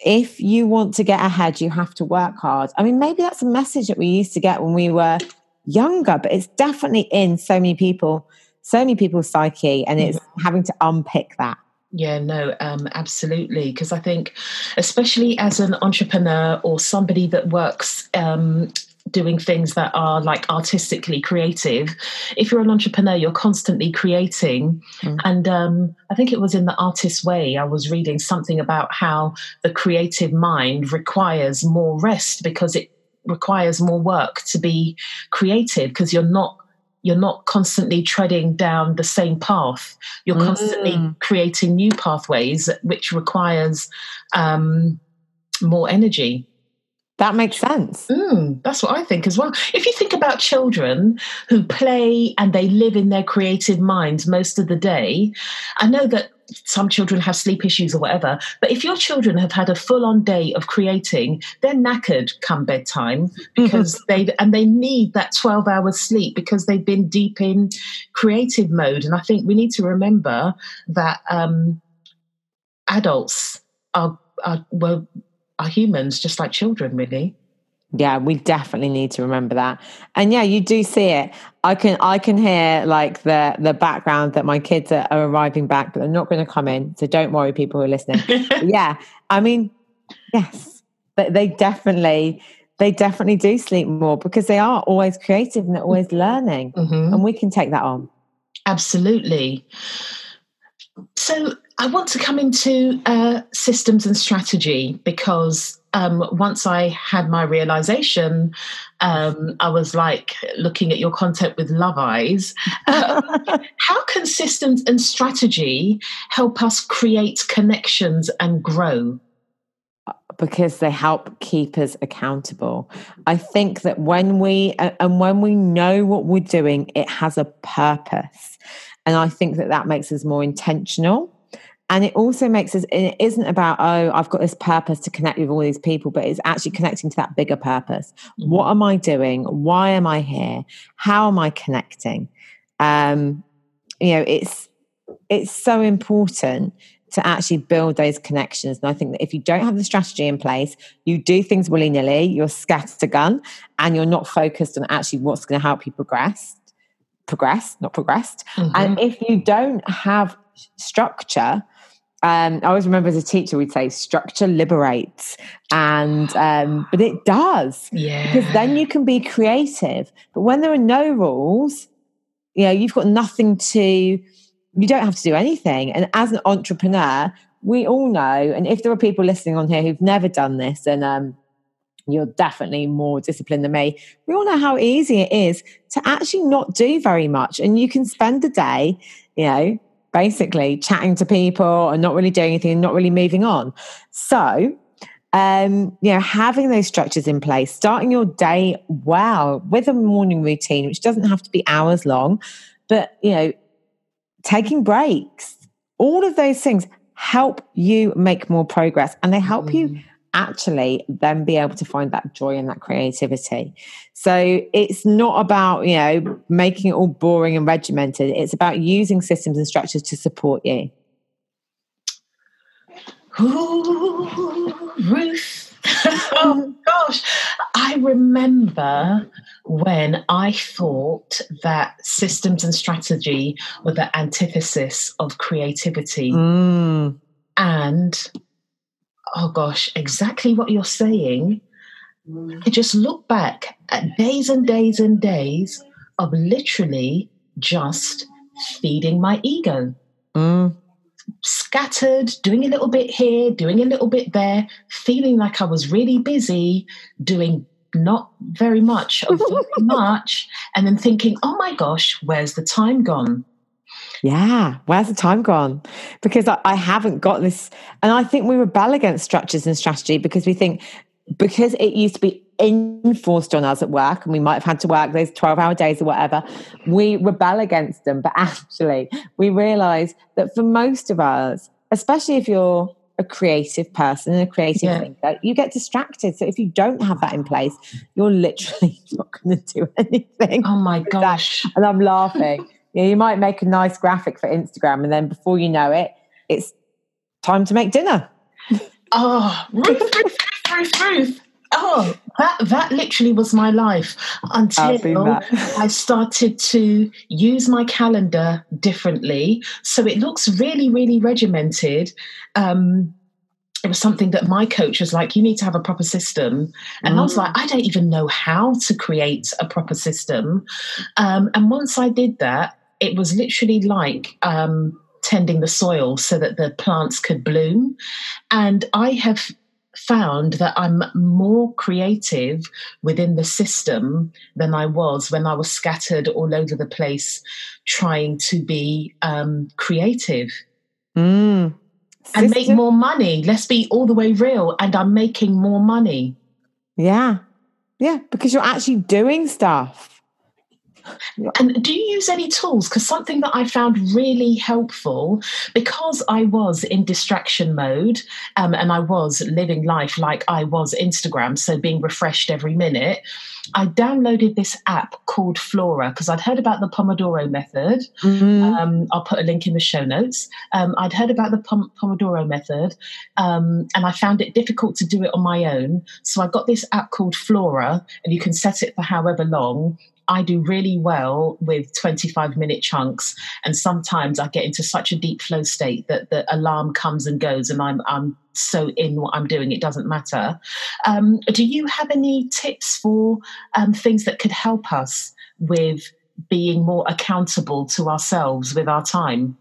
If you want to get ahead, you have to work hard. I mean, maybe that's a message that we used to get when we were younger, but it's definitely in so many people, so many people's psyche, and it's mm-hmm. having to unpick that. Yeah, no, um, absolutely. Because I think, especially as an entrepreneur or somebody that works um, doing things that are like artistically creative if you're an entrepreneur you're constantly creating mm. and um, i think it was in the artist's way i was reading something about how the creative mind requires more rest because it requires more work to be creative because you're not you're not constantly treading down the same path you're mm. constantly creating new pathways which requires um, more energy that makes sense. Mm, that's what I think as well. If you think about children who play and they live in their creative minds most of the day, I know that some children have sleep issues or whatever, but if your children have had a full on day of creating, they're knackered come bedtime [laughs] because mm-hmm. they and they need that 12 hours sleep because they've been deep in creative mode. And I think we need to remember that um, adults are, are well are humans just like children, really. Yeah, we definitely need to remember that. And yeah, you do see it. I can I can hear like the the background that my kids are, are arriving back, but they're not going to come in. So don't worry, people who are listening. [laughs] yeah, I mean, yes, but they definitely they definitely do sleep more because they are always creative and they're always learning, mm-hmm. and we can take that on. Absolutely. So I want to come into uh, systems and strategy because um, once I had my realization, um, I was like looking at your content with love eyes. Uh, [laughs] how can systems and strategy help us create connections and grow? because they help keep us accountable. I think that when we and when we know what we're doing, it has a purpose, and I think that that makes us more intentional. And it also makes us it isn't about oh i've got this purpose to connect with all these people but it's actually connecting to that bigger purpose. Mm-hmm. what am i doing? Why am i here? How am i connecting? Um you know it's it's so important to actually build those connections. And I think that if you don't have the strategy in place, you do things willy nilly, you're scattergun, and you're not focused on actually what's going to help you progress, progress, not progressed. Mm-hmm. And if you don't have structure, um, I always remember as a teacher, we'd say structure liberates, and [gasps] um, but it does, yeah. Because then you can be creative. But when there are no rules, you know, you've got nothing to. You don't have to do anything. And as an entrepreneur, we all know, and if there are people listening on here who've never done this, and um, you're definitely more disciplined than me. We all know how easy it is to actually not do very much. And you can spend the day, you know, basically chatting to people and not really doing anything and not really moving on. So, um, you know, having those structures in place, starting your day well with a morning routine, which doesn't have to be hours long, but, you know, taking breaks, all of those things help you make more progress and they help mm. you actually then be able to find that joy and that creativity. So it's not about, you know, making it all boring and regimented. It's about using systems and structures to support you. Ooh, Ruth. [laughs] oh gosh. I remember when I thought that systems and strategy were the antithesis of creativity. Mm. And oh gosh, exactly what you're saying. Mm. I just look back at days and days and days of literally just feeding my ego. Mm. Scattered, doing a little bit here, doing a little bit there, feeling like I was really busy, doing not very much or very [laughs] much, and then thinking, oh my gosh, where's the time gone? Yeah, where's the time gone? Because I, I, haven't got this. And I think we rebel against structures and strategy because we think, because it used to be enforced on us at work and we might have had to work those 12 hour days or whatever, we rebel against them. But [laughs] actually, we realize that for most of us, especially if you're a creative person and a creative yeah. thinker, you get distracted. So if you don't have that in place, you're literally [laughs] not going to do [laughs] anything. Oh my gosh. And I'm laughing you, know, you might make a nice graphic for Instagram, and then before you know it, it's time to make dinner. [laughs] Oh, Ruth, Ruth, Ruth, Ruth. Oh, that that literally was my life until I started to use my calendar differently, so it looks really, really regimented. Um, it was something that my coach was like, you need to have a proper system. And mm. I was like, I don't even know how to create a proper system. Um, and once I did that, it was literally like um, tending the soil so that the plants could bloom. And I have found that I'm more creative within the system than I was when I was scattered all over the place trying to be um, creative. Mm. And make more money. Let's be all the way real. And I'm making more money. Yeah. Yeah. Because you're actually doing stuff. And do you use any tools? Because something that I found really helpful, because I was in distraction mode um, and I was living life like I was Instagram, so being refreshed every minute, I downloaded this app called Flora because I'd heard about the Pomodoro method. Mm-hmm. Um, I'll put a link in the show notes. Um, I'd heard about the Pom- Pomodoro method um, and I found it difficult to do it on my own. So I got this app called Flora, and you can set it for however long. I do really well with 25 minute chunks. And sometimes I get into such a deep flow state that the alarm comes and goes and I'm, I'm so in what I'm doing, it doesn't matter. Um, do you have any tips for um, things that could help us with being more accountable to ourselves with our time?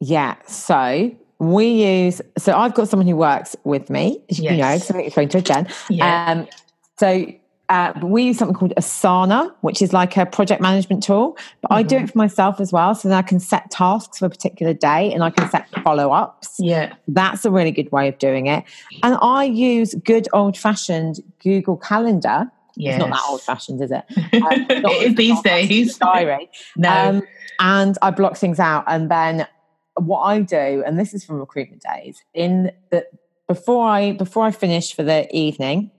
Yeah. So we use, so I've got someone who works with me, yes. you know, so I explained to Jen. Yeah. Um, so uh, we use something called Asana, which is like a project management tool. But mm-hmm. I do mm-hmm. it for myself as well. So then I can set tasks for a particular day and I can set follow ups. Yeah. That's a really good way of doing it. And I use good old fashioned Google Calendar. Yes. It's not that old fashioned, is it? [laughs] Um, it is these days. Diary. [laughs] no. Um, and I block things out. And then what I do, and this is from recruitment days, in the before I before I finish for the evening,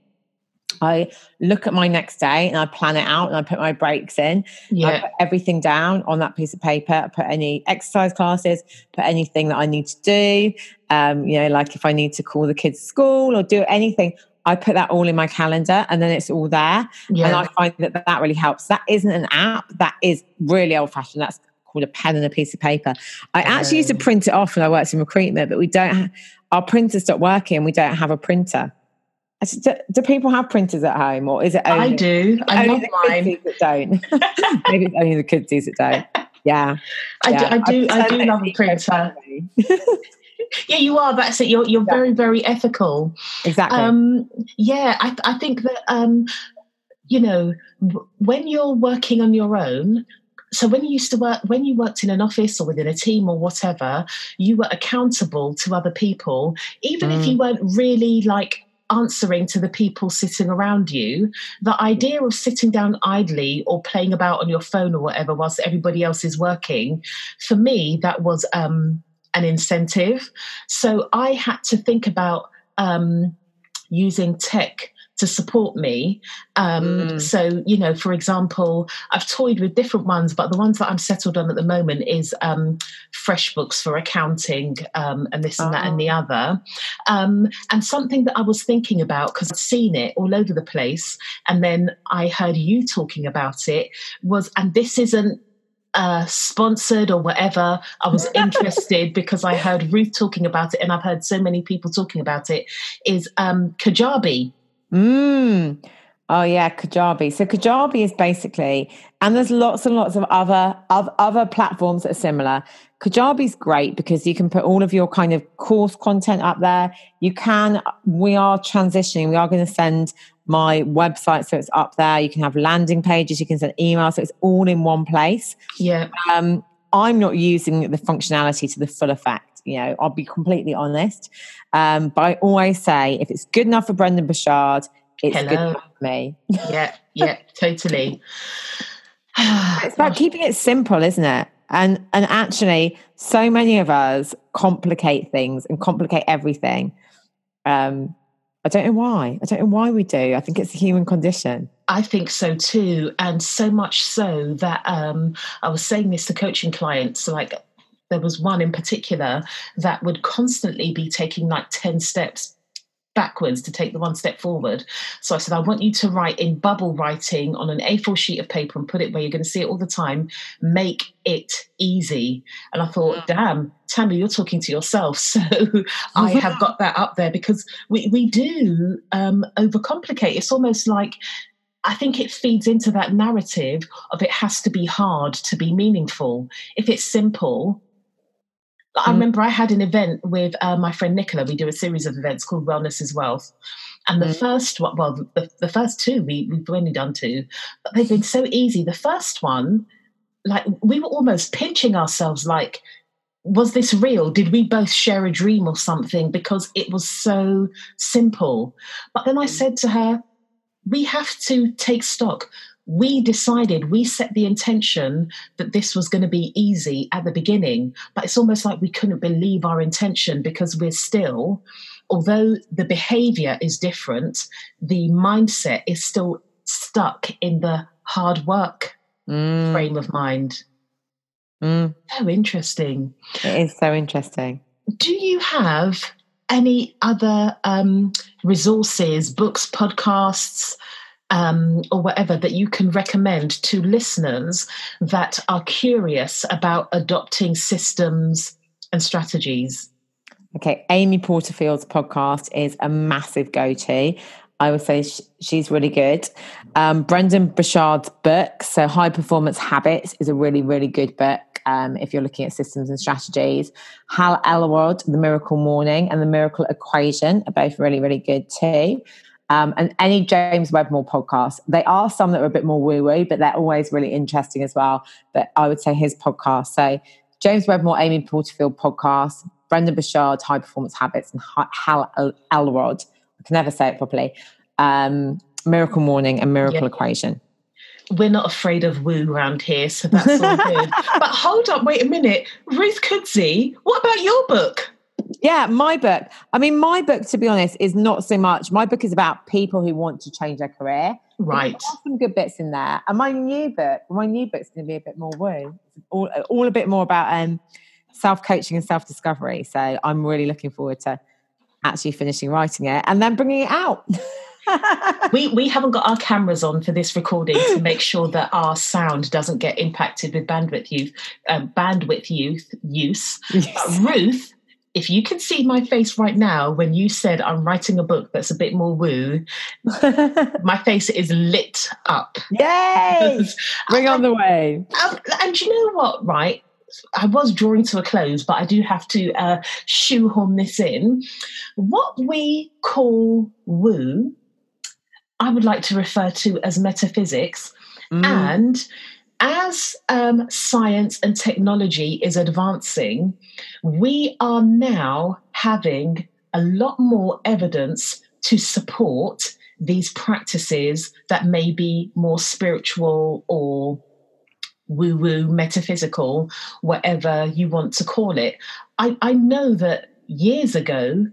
I look at my next day and I plan it out and I put my breaks in. Yeah. I put everything down on that piece of paper. I put any exercise classes, put anything that I need to do. Um, you know, like if I need to call the kids school or do anything, I put that all in my calendar and then it's all there. Yeah. And I find that that really helps. That isn't an app. That is really old fashioned. That's called a pen and a piece of paper. I actually used to print it off when I worked in recruitment, but we don't, our printer stopped working. and We don't have a printer. Do, do, people have printers at home, or is it only? I do. I love mine. That don't. [laughs] Maybe it's only the kids that don't. Yeah, I yeah. do. I do, I do love a printer. yeah, you are. That's it. You're you're yeah. very very ethical. Exactly. Um, yeah, I I think that um, you know when you're working on your own. So when you used to work, when you worked in an office or within a team or whatever, you were accountable to other people, even mm. if you weren't really like answering to the people sitting around you, the idea of sitting down idly or playing about on your phone or whatever whilst everybody else is working, for me, that was um, an incentive. So I had to think about um, using tech to support me. Um, mm. So, you know, for example, I've toyed with different ones, but the ones that I'm settled on at the moment is um, FreshBooks for accounting um, and this and oh. that and the oh. other. Um, and something that I was thinking about because I've seen it all over the place, and then I heard you talking about it was, and this isn't uh, sponsored or whatever. I was [laughs] interested because I heard Ruth talking about it, and I've heard so many people talking about it. Is um, Kajabi? Mm. Oh yeah, Kajabi. So Kajabi is basically, and there's lots and lots of other of other platforms that are similar. Kajabi is great because you can put all of your kind of course content up there. You can. We are transitioning. We are going to send my website so it's up there. You can have landing pages. You can send emails. So it's all in one place. Yeah. Um, I'm not using the functionality to the full effect. You know, I'll be completely honest. Um, but I always say if it's good enough for Brendon Burchard, it's Hello. good enough for me. yeah, yeah, totally. [sighs] it's about keeping it simple, isn't it? And and actually, so many of us complicate things and complicate everything. Um, I don't know why. I don't know why we do. I think it's a human condition. I think so too, and so much so that um, I was saying this to coaching clients. Like there was one in particular that would constantly be taking like 10 steps backwards to take the one step forward. So I said, I want you to write in bubble writing on an A4 sheet of paper and put it where you're going to see it all the time. Make it easy. And I thought, damn, Tamu, you're talking to yourself. [laughs] So I [laughs] have got that up there because we, we do um, overcomplicate. It's almost like I think it feeds into that narrative of it has to be hard to be meaningful. If it's simple, I mm. remember I had an event with uh, my friend Nicola. We do a series of events called Wellness is Wealth. And the mm. first one, well, the, the first two, we, we've only done two, but they've been so easy. The first one, like, we were almost pinching ourselves, like, was this real? Did we both share a dream or something? Because it was so simple. But then I mm. said to her, we have to take stock we decided, we set the intention that this was going to be easy at the beginning, but it's almost like we couldn't believe our intention because we're still, although the behavior is different, the mindset is still stuck in the hard work mm. frame of mind. Mm. So interesting. It is so interesting. Do you have any other um, resources, books, podcasts, um, or whatever that you can recommend to listeners that are curious about adopting systems and strategies? Okay, Amy Porterfield's podcast is a massive go to. I would say she's really good. Um, Brendon Burchard's book, so High Performance Habits, is a really, really good book. Um, if you're looking at systems and strategies, Hal Elrod, The Miracle Morning, and The Miracle Equation are both really, really good too um, and any James Wedmore podcast. They are some that are a bit more woo woo, but they're always really interesting as well. But I would say his podcast. So James Wedmore, Amy Porterfield podcast, Brendon Burchard, High Performance Habits, and Hal Elrod. I can never say it properly. Um, Miracle Morning and Miracle yeah. Equation. We're not afraid of woo around here, so that's all good. [laughs] but hold up, wait a minute. Ruth Kudzi, what about your book? Yeah, my book. I mean, my book, to be honest, is not so much. My book is about people who want to change their career. Right. some good bits in there. And my new book, my new book's going to be a bit more woo. All, all a bit more about um, self coaching and self discovery. So I'm really looking forward to actually finishing writing it and then bringing it out. [laughs] we we haven't got our cameras on for this recording to make sure that our sound doesn't get impacted with bandwidth youth Um, bandwidth youth use. Yes. Ruth if you can see my face right now when you said I'm writing a book that's a bit more woo, [laughs] my face is lit up. Yay! [laughs] Bring on the way. Um, and you know what, right? I was drawing to a close, but I do have to uh, shoehorn this in. What we call woo, I would like to refer to as metaphysics. Mm. And as um, science and technology is advancing, we are now having a lot more evidence to support these practices that may be more spiritual or woo woo, metaphysical, whatever you want to call it. I, I know that years ago,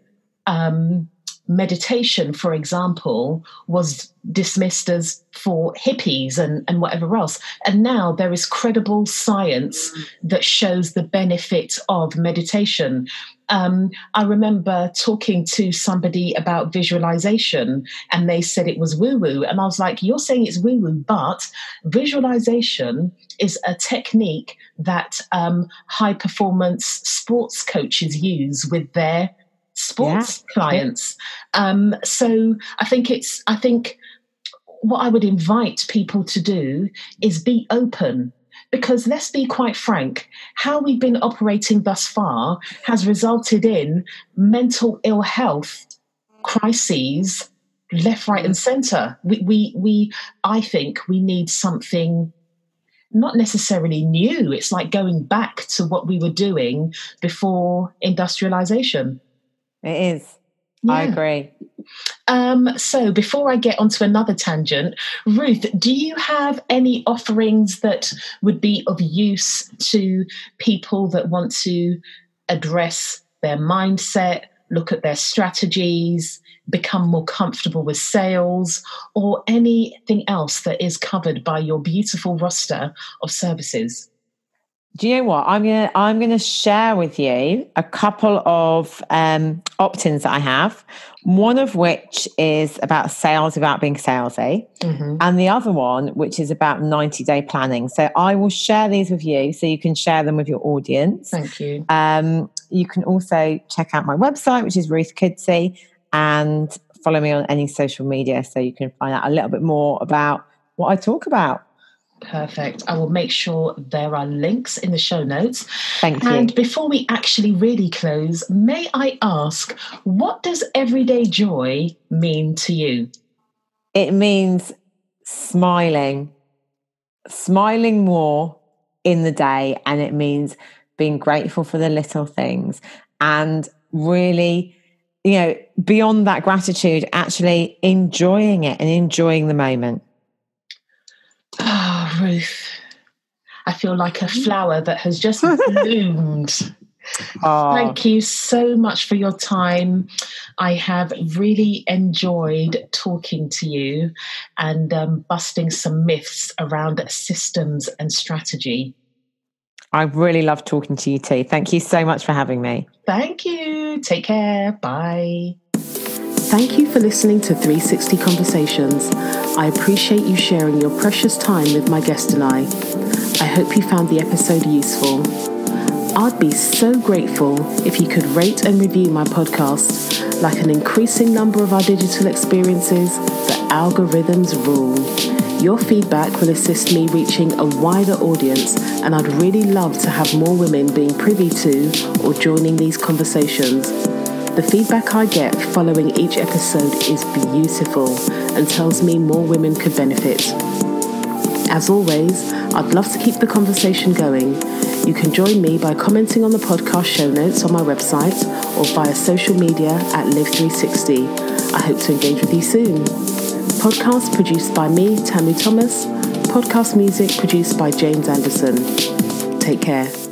um, meditation, for example, was dismissed as for hippies and, and whatever else. And now there is credible science that shows the benefit of meditation. Um, I remember talking to somebody about visualization and they said it was woo woo. And I was like, You're saying it's woo woo, but visualization is a technique that um, high performance sports coaches use with their sports yeah. clients. Um, so I think it's, I think what I would invite people to do is be open. Because let's be quite frank, how we've been operating thus far has resulted in mental ill health crises left, right, and centre. We, we, we, I think we need something not necessarily new. It's like going back to what we were doing before industrialization. It is. Yeah. I agree. Um, so before I get onto another tangent, Ruth, do you have any offerings that would be of use to people that want to address their mindset, look at their strategies, become more comfortable with sales, or anything else that is covered by your beautiful roster of services? Do you know what? I'm gonna i'm gonna share with you a couple of um, opt-ins that i have one of which is about sales without being salesy mm-hmm. and the other one which is about 90 day planning. So i will share these with you so you can share them with your audience. Thank you. Um, you can also check out my website which is ruth Kudzi, and follow me on any social media so you can find out a little bit more about what i talk about Perfect. I will make sure there are links in the show notes. Thank you. And before we actually really close, may I ask, what does everyday joy mean to you? It means smiling, smiling more in the day, and it means being grateful for the little things and really, you know, beyond that gratitude, actually enjoying it and enjoying the moment. [sighs] I feel like a flower that has just [laughs] bloomed. Oh. Thank you so much for your time. I have really enjoyed talking to you and um, busting some myths around systems and strategy. I really love talking to you too. Thank you so much for having me. Thank you. Take care. Bye. Thank you for listening to 360 Conversations. I appreciate you sharing your precious time with my guest and I. I hope you found the episode useful. I'd be so grateful if you could rate and review my podcast. Like an increasing number of our digital experiences, the algorithms rule. Your feedback will assist me reaching a wider audience, and I'd really love to have more women being privy to or joining these conversations. The feedback I get following each episode is beautiful and tells me more women could benefit. As always, I'd love to keep the conversation going. You can join me by commenting on the podcast show notes on my website or via social media at Live360. I hope to engage with you soon. Podcast produced by me, Tamu Thomas. Podcast music produced by James Anderson. Take care.